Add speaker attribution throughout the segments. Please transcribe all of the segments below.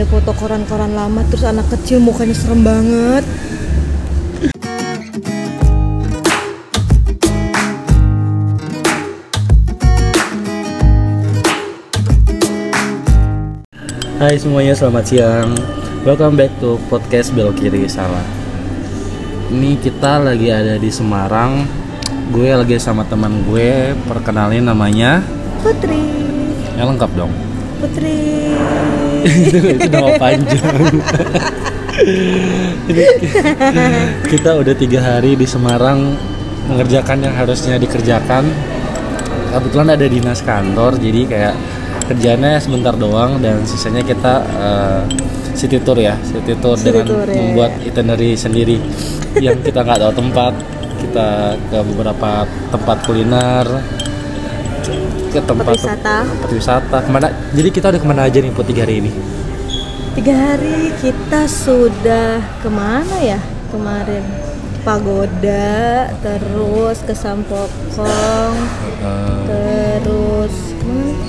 Speaker 1: ada foto koran-koran lama terus anak kecil mukanya serem banget
Speaker 2: Hai semuanya, selamat siang. Welcome back to podcast Belok Kiri Salah. Ini kita lagi ada di Semarang. Gue lagi sama teman gue. Perkenalin namanya.
Speaker 1: Putri
Speaker 2: Ya lengkap dong.
Speaker 1: Putri
Speaker 2: itu, itu nama panjang. Kita udah tiga hari di Semarang mengerjakan yang harusnya dikerjakan. Kebetulan ada dinas kantor, jadi kayak kerjanya sebentar doang dan sisanya kita eh, city tour ya, city tour
Speaker 1: City
Speaker 2: dengan
Speaker 1: tour, ya,
Speaker 2: membuat
Speaker 1: ya.
Speaker 2: itinerary sendiri yang kita nggak tahu tempat. Kita ke beberapa tempat kuliner, ke tempat
Speaker 1: wisata.
Speaker 2: tempat wisata. Ke mana? Jadi kita udah ke mana aja nih buat tiga hari ini?
Speaker 1: Tiga hari kita sudah ke mana ya kemarin? Pagoda, terus ke Sampokong,
Speaker 2: Eh,
Speaker 1: terus ke mana?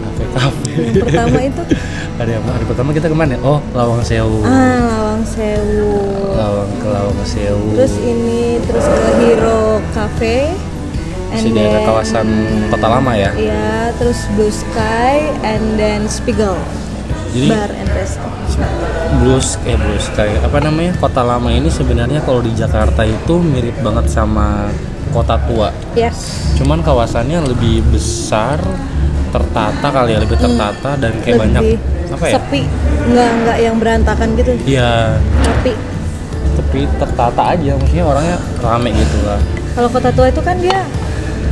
Speaker 2: kafe-kafe.
Speaker 1: Yang pertama itu
Speaker 2: hari apa? Hari pertama kita ke mana? Oh, Lawang Sewu.
Speaker 1: ah Lawang Sewu.
Speaker 2: Lawang ke Lawang Sewu.
Speaker 1: Terus ini terus ke Hero Cafe.
Speaker 2: Masih daerah kawasan Kota Lama ya.
Speaker 1: Iya, terus Blue Sky and then Spiegel
Speaker 2: Jadi
Speaker 1: Bar and Resto.
Speaker 2: Blues eh Blues kayak apa namanya? Kota Lama ini sebenarnya kalau di Jakarta itu mirip banget sama Kota Tua.
Speaker 1: Yes.
Speaker 2: Cuman kawasannya lebih besar, tertata kali ya, lebih tertata dan kayak
Speaker 1: Lebih
Speaker 2: banyak apa ya?
Speaker 1: Sepi, nggak nggak yang berantakan gitu.
Speaker 2: Iya,
Speaker 1: Tapi
Speaker 2: tapi tertata aja maksudnya orangnya rame gitu lah.
Speaker 1: kalau kota tua itu kan dia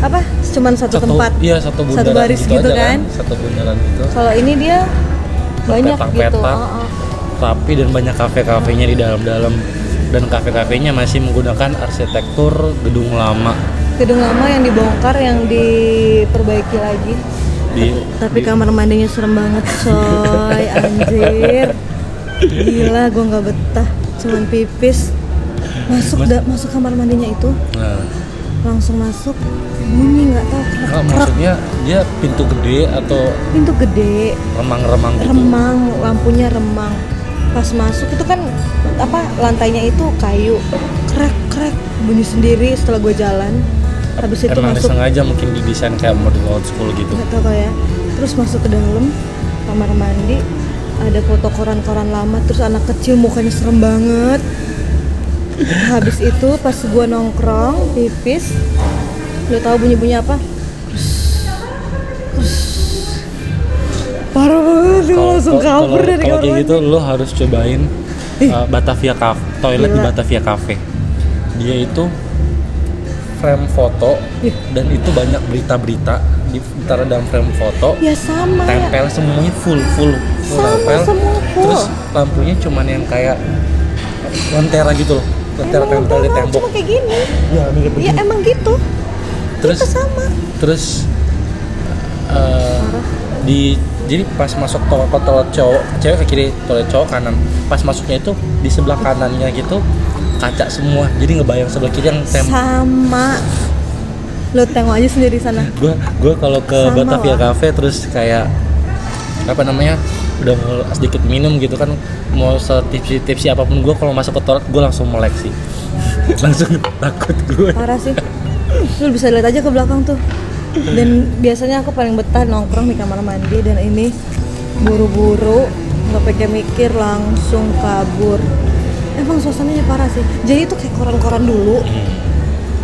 Speaker 1: apa? Cuman satu, tempat.
Speaker 2: Iya, satu bundaran
Speaker 1: Satu baris gitu
Speaker 2: aja
Speaker 1: kan.
Speaker 2: Satu bundaran gitu.
Speaker 1: Kalau ini dia banyak gitu. Oh, oh.
Speaker 2: rapi dan banyak kafe-kafenya di dalam-dalam dan kafe-kafenya masih menggunakan arsitektur gedung lama
Speaker 1: Gedung lama yang dibongkar yang diperbaiki lagi.
Speaker 2: di
Speaker 1: Tapi
Speaker 2: di-
Speaker 1: kamar mandinya serem banget coy, anjir. Gila, gua nggak betah. Cuman pipis. Masuk
Speaker 2: Mas-
Speaker 1: da- masuk kamar mandinya itu,
Speaker 2: nah,
Speaker 1: langsung masuk. Bunyi nggak tahu
Speaker 2: nggak,
Speaker 1: krek-krek.
Speaker 2: maksudnya dia pintu gede atau
Speaker 1: Pintu gede,
Speaker 2: remang-remang gitu?
Speaker 1: Remang, lampunya remang. Pas masuk itu kan apa lantainya itu kayu, krek-krek bunyi sendiri setelah gue jalan. Habis itu
Speaker 2: emang
Speaker 1: masuk.
Speaker 2: sengaja mungkin didesain kayak model old school gitu?
Speaker 1: Nggak tahu ya. Terus masuk ke dalam kamar mandi. Ada foto koran-koran lama terus anak kecil mukanya serem banget. Habis itu pas gua nongkrong pipis lo tahu bunyi-bunyi apa? Parah banget gue
Speaker 2: Kalau-
Speaker 1: langsung kabur dari
Speaker 2: kalau
Speaker 1: kamar
Speaker 2: kayak gitu lo harus cobain uh, Batavia Cafe toilet di
Speaker 1: Gila.
Speaker 2: Batavia Cafe. Dia itu frame foto
Speaker 1: Ih.
Speaker 2: dan itu banyak berita-berita ditaruh dalam frame foto.
Speaker 1: Ya sama. Ya
Speaker 2: tempel semuanya full full full
Speaker 1: Sama,
Speaker 2: tempel.
Speaker 1: semua full.
Speaker 2: terus lampunya cuman yang kayak lentera gitu loh lentera tempel di tembok.
Speaker 1: cuma kayak gini.
Speaker 2: Ya
Speaker 1: ya emang gitu
Speaker 2: terus
Speaker 1: sama.
Speaker 2: terus eh, di jadi pas masuk toilet toilet cowok cewek ke kiri toilet cowok kanan pas masuknya itu di sebelah kanannya gitu kaca semua. Jadi ngebayang sebelah kiri yang tem
Speaker 1: sama. Lo tengok aja sendiri sana.
Speaker 2: Gue gue kalau ke
Speaker 1: Sama
Speaker 2: Batavia
Speaker 1: lah.
Speaker 2: Cafe terus kayak apa namanya udah sedikit minum gitu kan mau setipsi tipsi apa pun gue kalau masuk ke toilet gue langsung melek sih. Langsung takut gue
Speaker 1: parah sih lu bisa lihat aja ke belakang tuh. Dan biasanya aku paling betah nongkrong di kamar mandi dan ini buru-buru nggak pakai mikir langsung kabur. Emang suasananya parah sih. Jadi itu kayak koran-koran dulu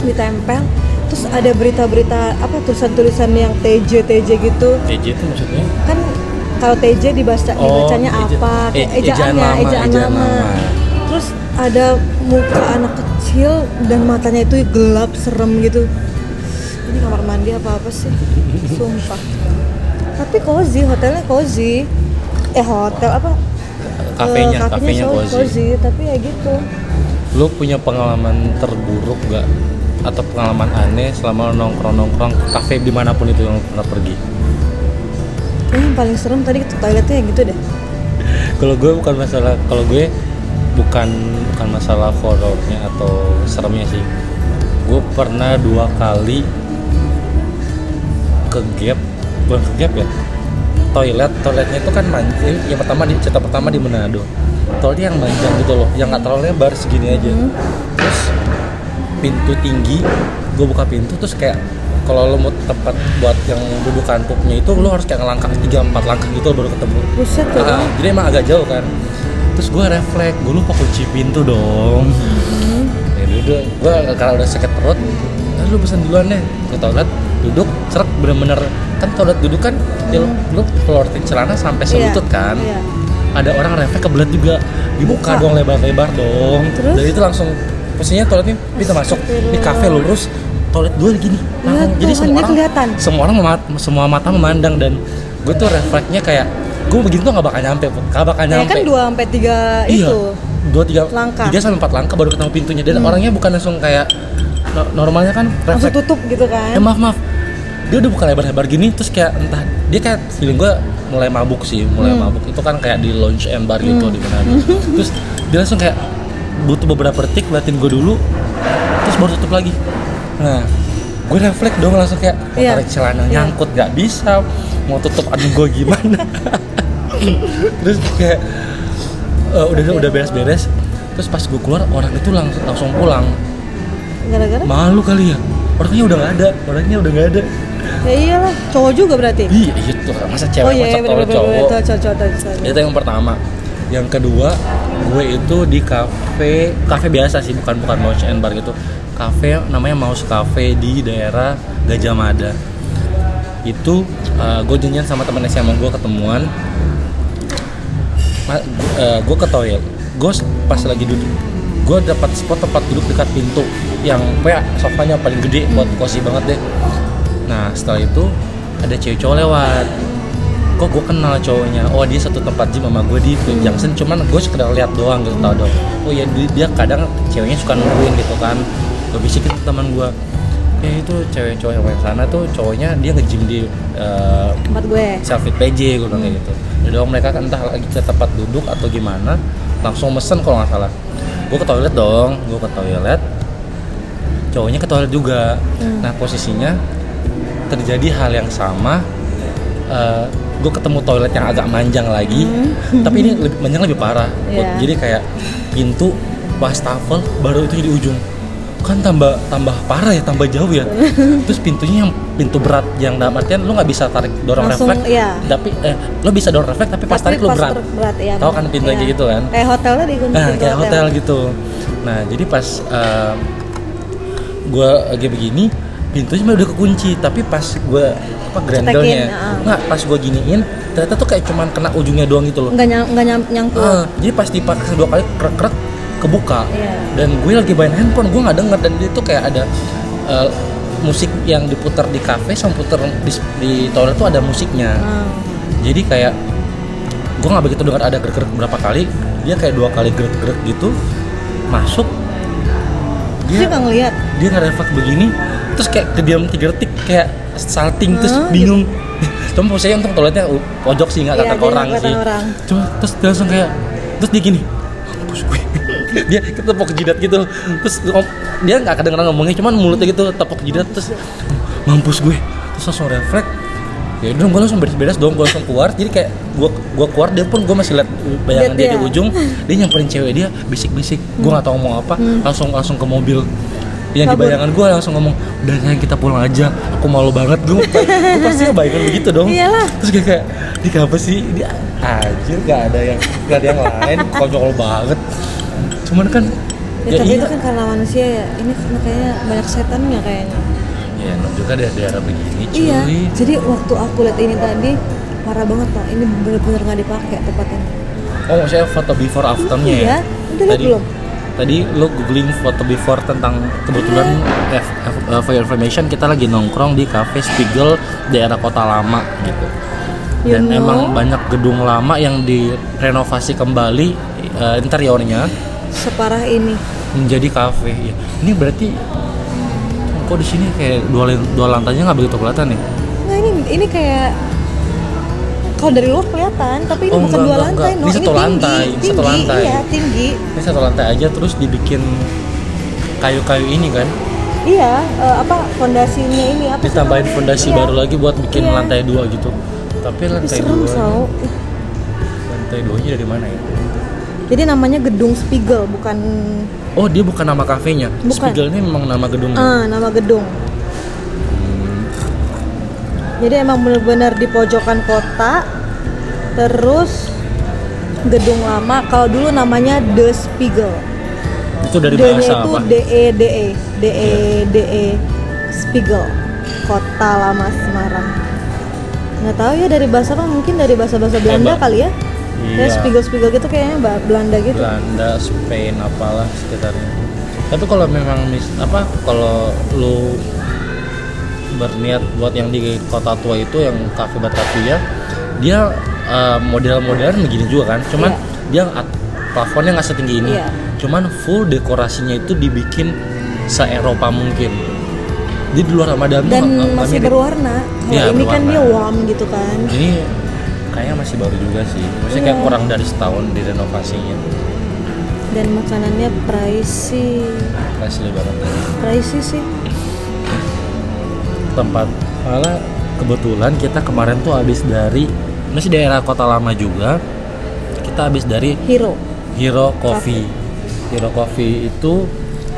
Speaker 1: ditempel terus ada berita-berita apa tulisan-tulisan yang TJ TJ gitu.
Speaker 2: TJ itu maksudnya?
Speaker 1: Kan kalau TJ dibaca
Speaker 2: Oh,
Speaker 1: dibacanya
Speaker 2: eja-
Speaker 1: apa? Kayak
Speaker 2: e- ejaan
Speaker 1: ejaannya
Speaker 2: lama,
Speaker 1: ejaan,
Speaker 2: ejaan
Speaker 1: lama. terus ada muka anak kecil dan matanya itu gelap serem gitu. Ini kamar mandi apa apa sih? Sumpah. Tapi cozy hotelnya cozy. Eh hotel apa?
Speaker 2: Kafenya
Speaker 1: Eh,
Speaker 2: kafenya
Speaker 1: so-
Speaker 2: cozy.
Speaker 1: tapi ya gitu.
Speaker 2: Lu punya pengalaman terburuk gak atau pengalaman aneh selama lu nongkrong-nongkrong ke kafe di mana pun itu yang pernah pergi?
Speaker 1: Kayaknya yang paling serem tadi toiletnya yang gitu deh.
Speaker 2: Kalau gue bukan masalah kalau gue bukan bukan masalah horornya atau seremnya sih. Gue pernah dua kali ke gap bukan ke gap ya toilet. Toiletnya itu kan manjang yang pertama di cerita pertama di Manado. Toiletnya yang manjang gitu loh yang nggak terlalu lebar segini aja.
Speaker 1: Hmm.
Speaker 2: terus pintu tinggi gue buka pintu terus kayak kalau lo mau tempat buat yang dudukan pupnya itu lo harus kayak ngelangkah tiga empat langkah gitu baru ketemu.
Speaker 1: Buset tuh
Speaker 2: Ah, jadi emang agak jauh kan terus gue refleks gue lupa kunci pintu dong
Speaker 1: Hmm.
Speaker 2: ya udah gue karena udah sakit perut ah, lu pesan duluan deh ke toilet duduk seret bener-bener kan toilet duduk kan ya lu, lu keluarin celana sampai
Speaker 1: Iya,
Speaker 2: selutut kan
Speaker 1: iya.
Speaker 2: ada orang refleks kebelet juga dibuka
Speaker 1: Buka.
Speaker 2: dong lebar-lebar dong
Speaker 1: Terus?
Speaker 2: dan itu langsung posisinya toiletnya pintu masuk di kafe lurus toilet dua gini langsung
Speaker 1: Ya
Speaker 2: jadi semua orang
Speaker 1: kelihatan.
Speaker 2: semua orang mema- semua mata memandang dan gue tuh refleksnya kayak gue begitu tuh gak bakal nyampe Put. gak bakal
Speaker 1: Ya
Speaker 2: nyampe
Speaker 1: kan 2 sampai 3
Speaker 2: iya
Speaker 1: itu.
Speaker 2: dua tiga
Speaker 1: Langkah. Hmm.
Speaker 2: tiga sampai empat langkah baru ketemu pintunya dan orangnya bukan langsung kayak no- normalnya kan
Speaker 1: Langsung
Speaker 2: refleks
Speaker 1: tutup gitu kan.
Speaker 2: eh maaf maaf dia udah buka lebar-lebar gini terus kayak entah dia kayak feeling gue mulai mabuk sih mulai
Speaker 1: Hmm.
Speaker 2: mabuk itu kan kayak di lounge and bar gitu di mana terus dia langsung kayak butuh beberapa detik liatin gue dulu terus baru tutup lagi nah gue refleks dong langsung kayak mau
Speaker 1: Iya.
Speaker 2: tarik celana
Speaker 1: Iya.
Speaker 2: nyangkut nggak bisa mau tutup aduh gue gimana terus kayak eh, udah udah beres-beres terus pas gue keluar orang itu langsung langsung pulang
Speaker 1: Gara-gara
Speaker 2: malu kali ya orangnya udah nggak ada orangnya udah nggak ada
Speaker 1: ya iyalah, cowok juga berarti.
Speaker 2: Iya, iya tuh masa cewek
Speaker 1: oh iya,
Speaker 2: masa
Speaker 1: bener
Speaker 2: cowok
Speaker 1: bener
Speaker 2: cowok.
Speaker 1: bener cowok cowok.
Speaker 2: Itu yang pertama. Yang kedua, gue itu di kafe, kafe biasa sih, bukan bukan lounge and bar gitu. Kafe namanya Mouse Cafe di daerah Gajah Mada. Itu eh, gue janjian sama temen SMA gue ketemuan. Ma- eh, gue ke toilet. Gue pas lagi duduk, gue dapat spot tempat duduk dekat pintu yang kayak sofanya paling gede buat cozy banget deh. Nah setelah itu ada cewek cowok lewat. Kok gue kenal cowoknya? Oh dia satu tempat gym sama gue di Twin Junction. Cuman gue sekedar lihat doang gitu tau dong. Oh ya dia, dia kadang ceweknya suka nungguin gitu kan. Gue bisikin ke teman gue ya itu cewek cowok yang main sana tuh cowoknya dia nge-gym di eh,
Speaker 1: Tempat gue.
Speaker 2: selfie PJ gue bilang kayak gitu jadi mereka kan entah lagi ke tempat duduk atau gimana langsung mesen kalau nggak salah gue ke toilet dong gue ke toilet cowoknya ke toilet juga
Speaker 1: Hmm.
Speaker 2: nah posisinya terjadi hal yang sama gue ketemu toilet yang agak manjang lagi tapi ini lebih manjang lebih parah
Speaker 1: Hmm. Iya.
Speaker 2: jadi kayak pintu wastafel baru itu di ujung kan tambah tambah parah ya tambah jauh ya terus pintunya yang pintu berat yang dalam artian lo nggak bisa tarik dorong
Speaker 1: Langsung,
Speaker 2: refleks
Speaker 1: iya.
Speaker 2: tapi eh, lo bisa dorong refleks tapi pas
Speaker 1: Tapi
Speaker 2: tarik lo berat
Speaker 1: berat ya.
Speaker 2: Tahu kan pintu
Speaker 1: Iya.
Speaker 2: kayak gitu kan?
Speaker 1: Kayak hotelnya di
Speaker 2: nah kayak hotel gitu nah jadi pas eh, gue lagi begini pintunya udah kekunci tapi pas gue apa
Speaker 1: ah.
Speaker 2: nggak pas gue giniin ternyata tuh kayak cuman kena ujungnya doang gitu loh
Speaker 1: nyang, enggak nyam, nyangkut.
Speaker 2: Ah, jadi pas dipaksa dua kali krek krek kebuka.
Speaker 1: Iya.
Speaker 2: dan gue lagi main handphone gue nggak denger. Dan dia tuh kayak ada eh, musik yang diputar di kafe sama putar di, di toilet tuh ada musiknya.
Speaker 1: Ah.
Speaker 2: jadi kayak gue nggak begitu dengar ada gerak-gerak berapa kali. Dia kayak dua kali gerak-gerak gitu masuk.
Speaker 1: Terus dia nggak ngeliat.
Speaker 2: dia nggak refleks begini. Terus kayak kediam tiga detik kayak salting terus
Speaker 1: Ah,
Speaker 2: bingung. Cuma posisinya untung toiletnya uh, pojok sih nggak
Speaker 1: Iya,
Speaker 2: kata orang sih.
Speaker 1: orang.
Speaker 2: cuma terus dia langsung kayak terus dia gini mampus gue dia ketepok jidat gitu. Terus dia nggak kedengeran ngomongnya cuman mulutnya gitu tepok jidat terus mampus gue. Terus langsung refleks. Ya udah gue langsung beres-beres dong gue langsung keluar. Jadi kayak gue gue keluar dia pun gue masih lihat bayangan
Speaker 1: Lihat
Speaker 2: dia di
Speaker 1: dia.
Speaker 2: ujung. Dia nyamperin cewek dia bisik-bisik. Gue nggak tahu ngomong apa. Langsung langsung ke mobil. Yang di bayangan gue langsung ngomong udah sayang kita pulang aja. Aku malu banget gue gue pasti bayangin begitu dong.
Speaker 1: Iyalah.
Speaker 2: terus kayak kayak di apa sih? Dia anjir gak ada yang gak ada yang lain. Konyol banget cuman kan
Speaker 1: Ya, tapi
Speaker 2: iya.
Speaker 1: itu kan karena manusia ya. Ini kan kayaknya banyak setannya kayaknya.
Speaker 2: ya no, juga ada daerah begini cuy
Speaker 1: Iya. Jadi waktu aku lihat ini tadi parah banget pak. Ini bener-bener nggak dipakai tempat ini.
Speaker 2: oh maksudnya foto before afternya ya
Speaker 1: Iya. Udah
Speaker 2: tadi
Speaker 1: belum?
Speaker 2: tadi lo googling foto before tentang kebetulan
Speaker 1: Iya.
Speaker 2: F- F- uh, for information kita lagi nongkrong di cafe Spiegel daerah kota lama gitu
Speaker 1: You
Speaker 2: dan
Speaker 1: know.
Speaker 2: emang banyak gedung lama yang direnovasi kembali uh, interiornya
Speaker 1: Separah ini.
Speaker 2: menjadi kafe ya ini berarti kok di sini kayak dua dua lantainya nggak begitu kelihatan ya
Speaker 1: Nggak ini ini kayak kalau dari luar kelihatan, tapi ini
Speaker 2: Oh,
Speaker 1: bukan
Speaker 2: enggak,
Speaker 1: dua
Speaker 2: enggak,
Speaker 1: lantai,
Speaker 2: enggak.
Speaker 1: no.
Speaker 2: Ini satu
Speaker 1: tinggi,
Speaker 2: lantai,
Speaker 1: tinggi,
Speaker 2: satu lantai.
Speaker 1: Iya, tinggi.
Speaker 2: ini satu lantai aja terus dibikin kayu-kayu ini kan
Speaker 1: Iya, eh, apa fondasinya ini apa
Speaker 2: ditambahin fondasi
Speaker 1: Iya.
Speaker 2: baru lagi buat bikin
Speaker 1: Iya.
Speaker 2: lantai dua gitu Tapi lantai
Speaker 1: serem
Speaker 2: dua,
Speaker 1: Sao.
Speaker 2: lantai duanya dari mana ya?
Speaker 1: Jadi namanya Gedung Spiegel, bukan
Speaker 2: Oh dia bukan nama kafenya.
Speaker 1: Bukan.
Speaker 2: Spiegel ini memang nama gedungnya.
Speaker 1: ah nama gedung. Jadi emang benar-benar di pojokan kota. Terus gedung lama. Kalau dulu namanya The Spiegel.
Speaker 2: Itu dari
Speaker 1: D-nya
Speaker 2: bahasa
Speaker 1: itu
Speaker 2: apa?
Speaker 1: D E D E D E D E Spiegel. Kota lama Semarang. Nggak tahu ya dari bahasa apa? Mungkin dari bahasa-bahasa Belanda
Speaker 2: Ba-
Speaker 1: kali ya.
Speaker 2: Iya.
Speaker 1: Ya Spiegel Spiegel gitu kayaknya ba- Belanda gitu.
Speaker 2: Belanda, Spain, apalah sekitarnya. Tapi kalau memang mis apa kalau lu berniat buat yang di kota tua itu yang cafe Batavia, dia eh, model-modelan begini juga kan. Cuman
Speaker 1: Iya.
Speaker 2: dia at- plafonnya nggak setinggi ini.
Speaker 1: Iya.
Speaker 2: Cuman full dekorasinya itu dibikin se-Eropa mungkin. Di luar sama dalam
Speaker 1: Dan masih berwarna. Kalau
Speaker 2: Iya,
Speaker 1: ini kan
Speaker 2: berwarna.
Speaker 1: dia warm gitu kan.
Speaker 2: Ini kayaknya masih baru juga sih. Maksudnya kayak
Speaker 1: Iya.
Speaker 2: kurang dari setahun di renovasinya.
Speaker 1: Dan makanannya pricey.
Speaker 2: Asli banget.
Speaker 1: Pricey sih.
Speaker 2: tempat malah kebetulan kita kemarin tuh habis dari masih daerah kota lama juga kita habis dari
Speaker 1: Hero.
Speaker 2: Hero Coffee Hero Coffee itu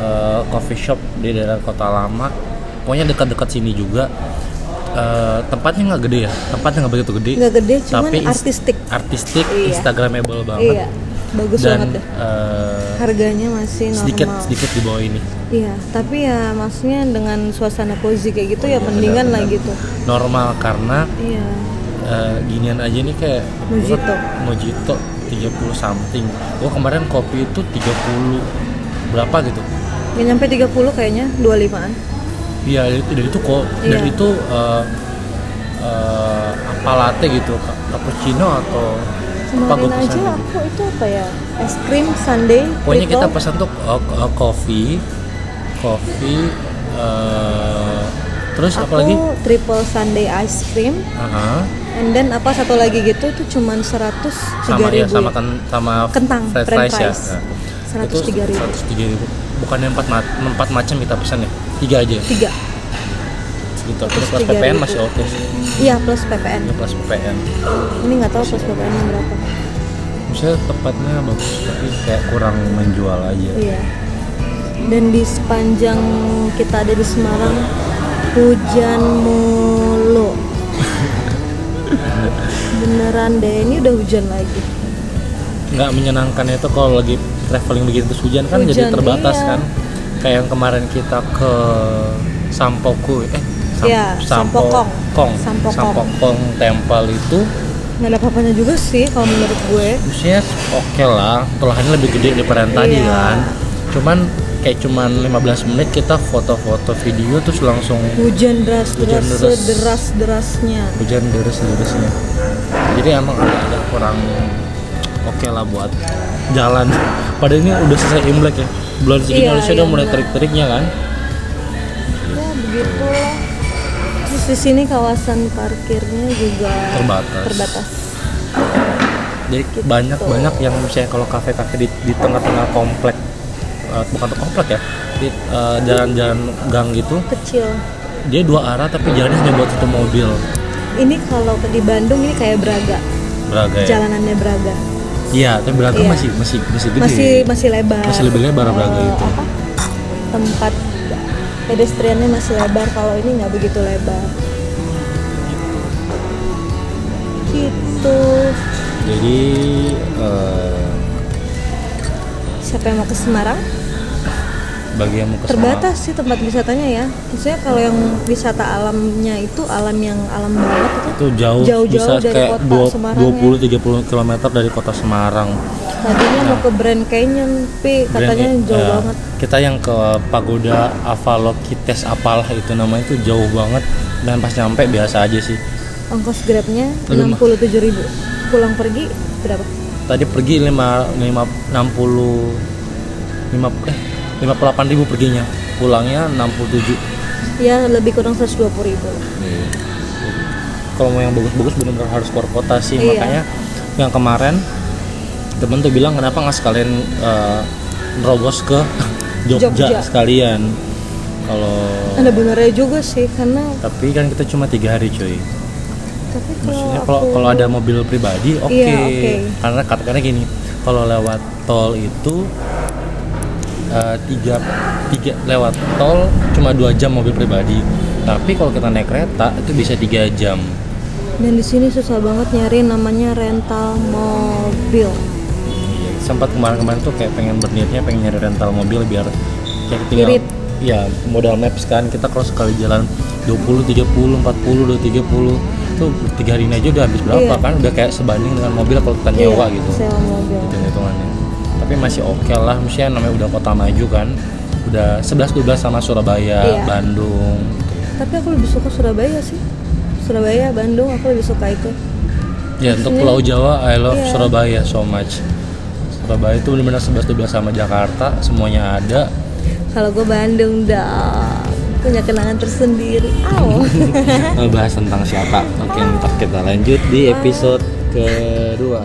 Speaker 2: eh, coffee shop di daerah kota lama pokoknya dekat-dekat sini juga Eh, tempatnya nggak gede ya tempatnya nggak begitu gede
Speaker 1: Nggak gede, cuman
Speaker 2: tapi
Speaker 1: artistik.
Speaker 2: artistik
Speaker 1: Iya.
Speaker 2: instagramable banget
Speaker 1: Iya. Bagus
Speaker 2: dan
Speaker 1: banget deh.
Speaker 2: eh,
Speaker 1: Harganya masih normal.
Speaker 2: sedikit sedikit di bawah ini
Speaker 1: Iya, tapi ya maksudnya dengan suasana cozy kayak gitu
Speaker 2: Oh,
Speaker 1: ya
Speaker 2: iya,
Speaker 1: mendingan lah
Speaker 2: benar-benar.
Speaker 1: gitu.
Speaker 2: normal karena
Speaker 1: Iya.
Speaker 2: Eh, ginian aja nih kayak
Speaker 1: Mojito.
Speaker 2: Mojito 30 something. Gua kemarin kopi itu 30 berapa gitu.
Speaker 1: Nggak nyampe 30 kayaknya, 25-an.
Speaker 2: Iya, itu dari itu kok
Speaker 1: Iya.
Speaker 2: dari itu eh eh, apa latte gitu, ca- cappuccino atau apa
Speaker 1: Kemarin
Speaker 2: gua
Speaker 1: aja
Speaker 2: pesan gitu.
Speaker 1: aku itu apa ya? Es krim sundae.
Speaker 2: Pokoknya kita pesan tuh eh, eh, coffee, coffee eh, terus
Speaker 1: aku
Speaker 2: apa lagi?
Speaker 1: triple sundae ice cream.
Speaker 2: Aha,
Speaker 1: And then apa satu lagi gitu itu cuman 103
Speaker 2: sama ya
Speaker 1: ribu.
Speaker 2: sama kan sama
Speaker 1: Kentang, french
Speaker 2: ya.
Speaker 1: fries.
Speaker 2: Nah, itu
Speaker 1: 103 ribu.
Speaker 2: 103 ribu. Bukannya empat empat macam kita pesan ya? Tiga aja.
Speaker 1: Tiga.
Speaker 2: gitu terus plus
Speaker 1: 103.000.
Speaker 2: PPN masih oke sih
Speaker 1: Iya plus PPN.
Speaker 2: ya plus PPN
Speaker 1: Ini nggak tahu plus PPN -nya berapa.
Speaker 2: misalnya tempatnya bagus tapi kayak kurang menjual aja
Speaker 1: Iya. Dan di sepanjang kita ada di Semarang hujan mulu. Beneran deh, ini udah hujan lagi.
Speaker 2: nggak menyenangkan itu kalau lagi traveling begitu terus hujan kan jadi
Speaker 1: Hujan,
Speaker 2: terbatas
Speaker 1: iya.
Speaker 2: kan kayak yang kemarin kita ke Sampoku eh Sam-
Speaker 1: Iya, Sampokong.
Speaker 2: Kong
Speaker 1: Sampokong.
Speaker 2: Sampokong Temple itu
Speaker 1: Nggak ada apa-apanya juga sih kalau menurut gue.
Speaker 2: maksudnya oke lah tolahannya lebih gede daripada yang tadi
Speaker 1: Iya.
Speaker 2: kan cuman kayak cuman 15 menit kita foto-foto video terus langsung
Speaker 1: Hujan deras
Speaker 2: Hujan
Speaker 1: deras
Speaker 2: deras.
Speaker 1: deras derasnya.
Speaker 2: hujan deres-deresnya jadi emang agak kurang oke lah buat jalan padahal ini udah selesai imlek ya bulan segini
Speaker 1: Iya,
Speaker 2: harusnya
Speaker 1: iya,
Speaker 2: udah mulai
Speaker 1: benar.
Speaker 2: terik-teriknya kan
Speaker 1: Ya begitulah. Terus di sini kawasan parkirnya juga
Speaker 2: Terbatas.
Speaker 1: terbatas.
Speaker 2: jadi
Speaker 1: Gitu.
Speaker 2: banyak banyak yang misalnya kalau kafe-kafe di, di tengah-tengah komplek eh, bukan tuh komplek ya di eh, jalan-jalan gang gitu
Speaker 1: Kecil.
Speaker 2: dia dua arah tapi jalannya hanya buat satu mobil
Speaker 1: Ini kalau di Bandung ini kayak Braga.
Speaker 2: Braga ya
Speaker 1: Jalanannya Braga.
Speaker 2: Iya tapi Braga
Speaker 1: Iya.
Speaker 2: masih masih masih gede
Speaker 1: Masih masih lebar.
Speaker 2: Masih lebih lebar Braga
Speaker 1: Eh,
Speaker 2: itu.
Speaker 1: Apa? Tempat pedestriannya masih lebar kalau ini nggak begitu lebar. Gitu.
Speaker 2: jadi eh,
Speaker 1: Siapa yang mau ke Semarang?
Speaker 2: Bagi yang mau ke
Speaker 1: Terbatas sih tempat wisatanya ya. Maksudnya kalau yang wisata alamnya itu alam yang alam banget itu
Speaker 2: itu jauh,
Speaker 1: Jauh-jauh
Speaker 2: bisa
Speaker 1: dari
Speaker 2: kayak
Speaker 1: kota
Speaker 2: dua-
Speaker 1: Semarang ya.
Speaker 2: 20 30 km dari kota Semarang.
Speaker 1: tadinya mau ke Grand Canyon, tapi katanya
Speaker 2: Brand-
Speaker 1: jauh
Speaker 2: eh,
Speaker 1: banget.
Speaker 2: Kita yang ke Pagoda Avalokites apalah itu namanya itu jauh banget dan pas nyampe biasa aja sih.
Speaker 1: Ongkos grabnya
Speaker 2: Lebih mah.
Speaker 1: 67.000 ribu. Pulang pergi berapa?
Speaker 2: Tadi pergi 5 5 60 5 eh 58 ribu perginya pulangnya 67
Speaker 1: Ya lebih kurang 120.000 ribu.
Speaker 2: kalau mau yang bagus-bagus benar-benar harus keluar kota sih
Speaker 1: Iya.
Speaker 2: makanya yang kemarin temen tuh bilang kenapa nggak sekalian nerobos ke Jogja,
Speaker 1: Jogja.
Speaker 2: sekalian kalau
Speaker 1: Ada benernya juga sih karena
Speaker 2: tapi kan kita cuma tiga hari cuy
Speaker 1: Tapi
Speaker 2: maksudnya
Speaker 1: kalau
Speaker 2: kalau
Speaker 1: aku-
Speaker 2: kalau ada mobil pribadi oke
Speaker 1: Iya, oke.
Speaker 2: karena katakannya gini kalau lewat tol itu eh, tiga tiga lewat tol cuma dua jam mobil pribadi tapi kalau kita naik kereta itu bisa tiga jam
Speaker 1: dan di sini susah banget nyari namanya rental mobil.
Speaker 2: Iya, sempat kemarin-kemarin tuh kayak pengen berniatnya pengen nyari rental mobil biar kayak tinggal
Speaker 1: Irit.
Speaker 2: ya modal maps kan kita kalau sekali jalan 20 30 40 2 30 tuh tiga hari ini aja udah habis berapa
Speaker 1: Iya.
Speaker 2: kan udah kayak sebanding dengan mobil kalau kita nyewa gitu
Speaker 1: Sewa mobil.
Speaker 2: hitung hitungannya tapi masih oke lah maksudnya namanya udah kota maju kan udah 11 12 sama Surabaya
Speaker 1: Iya.
Speaker 2: Bandung
Speaker 1: Tapi aku lebih suka Surabaya sih. Surabaya, Bandung, aku lebih suka itu.
Speaker 2: ya untuk
Speaker 1: Maksudnya-
Speaker 2: Pulau Jawa I love
Speaker 1: Iya.
Speaker 2: Surabaya so much Surabaya itu benar-benar 11 12 sama Jakarta semuanya ada
Speaker 1: Kalau gue Bandung dah punya kenangan tersendiri. Aw.
Speaker 2: ngebahas tentang siapa oke ntar kita lanjut di episode kedua